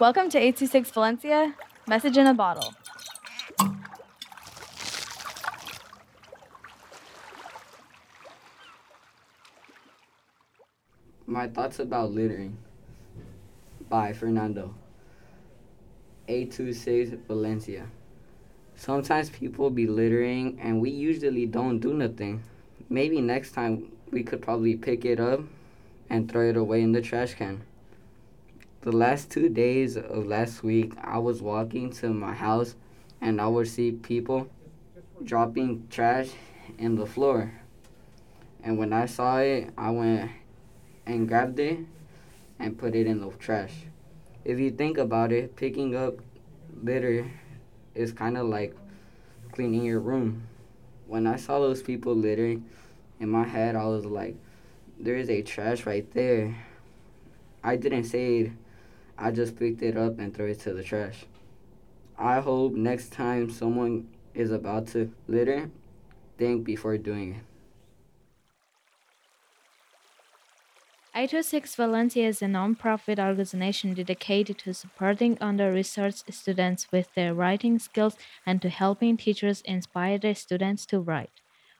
Welcome to 826 Valencia, message in a bottle. My thoughts about littering by Fernando. 826 Valencia. Sometimes people be littering and we usually don't do nothing. Maybe next time we could probably pick it up and throw it away in the trash can. The last two days of last week, I was walking to my house and I would see people dropping trash in the floor. And when I saw it, I went and grabbed it and put it in the trash. If you think about it, picking up litter is kind of like cleaning your room. When I saw those people littering, in my head, I was like, there is a trash right there. I didn't say it I just picked it up and threw it to the trash. I hope next time someone is about to litter, think before doing it. 826 Valencia is a non-profit organization dedicated to supporting under-researched students with their writing skills and to helping teachers inspire their students to write.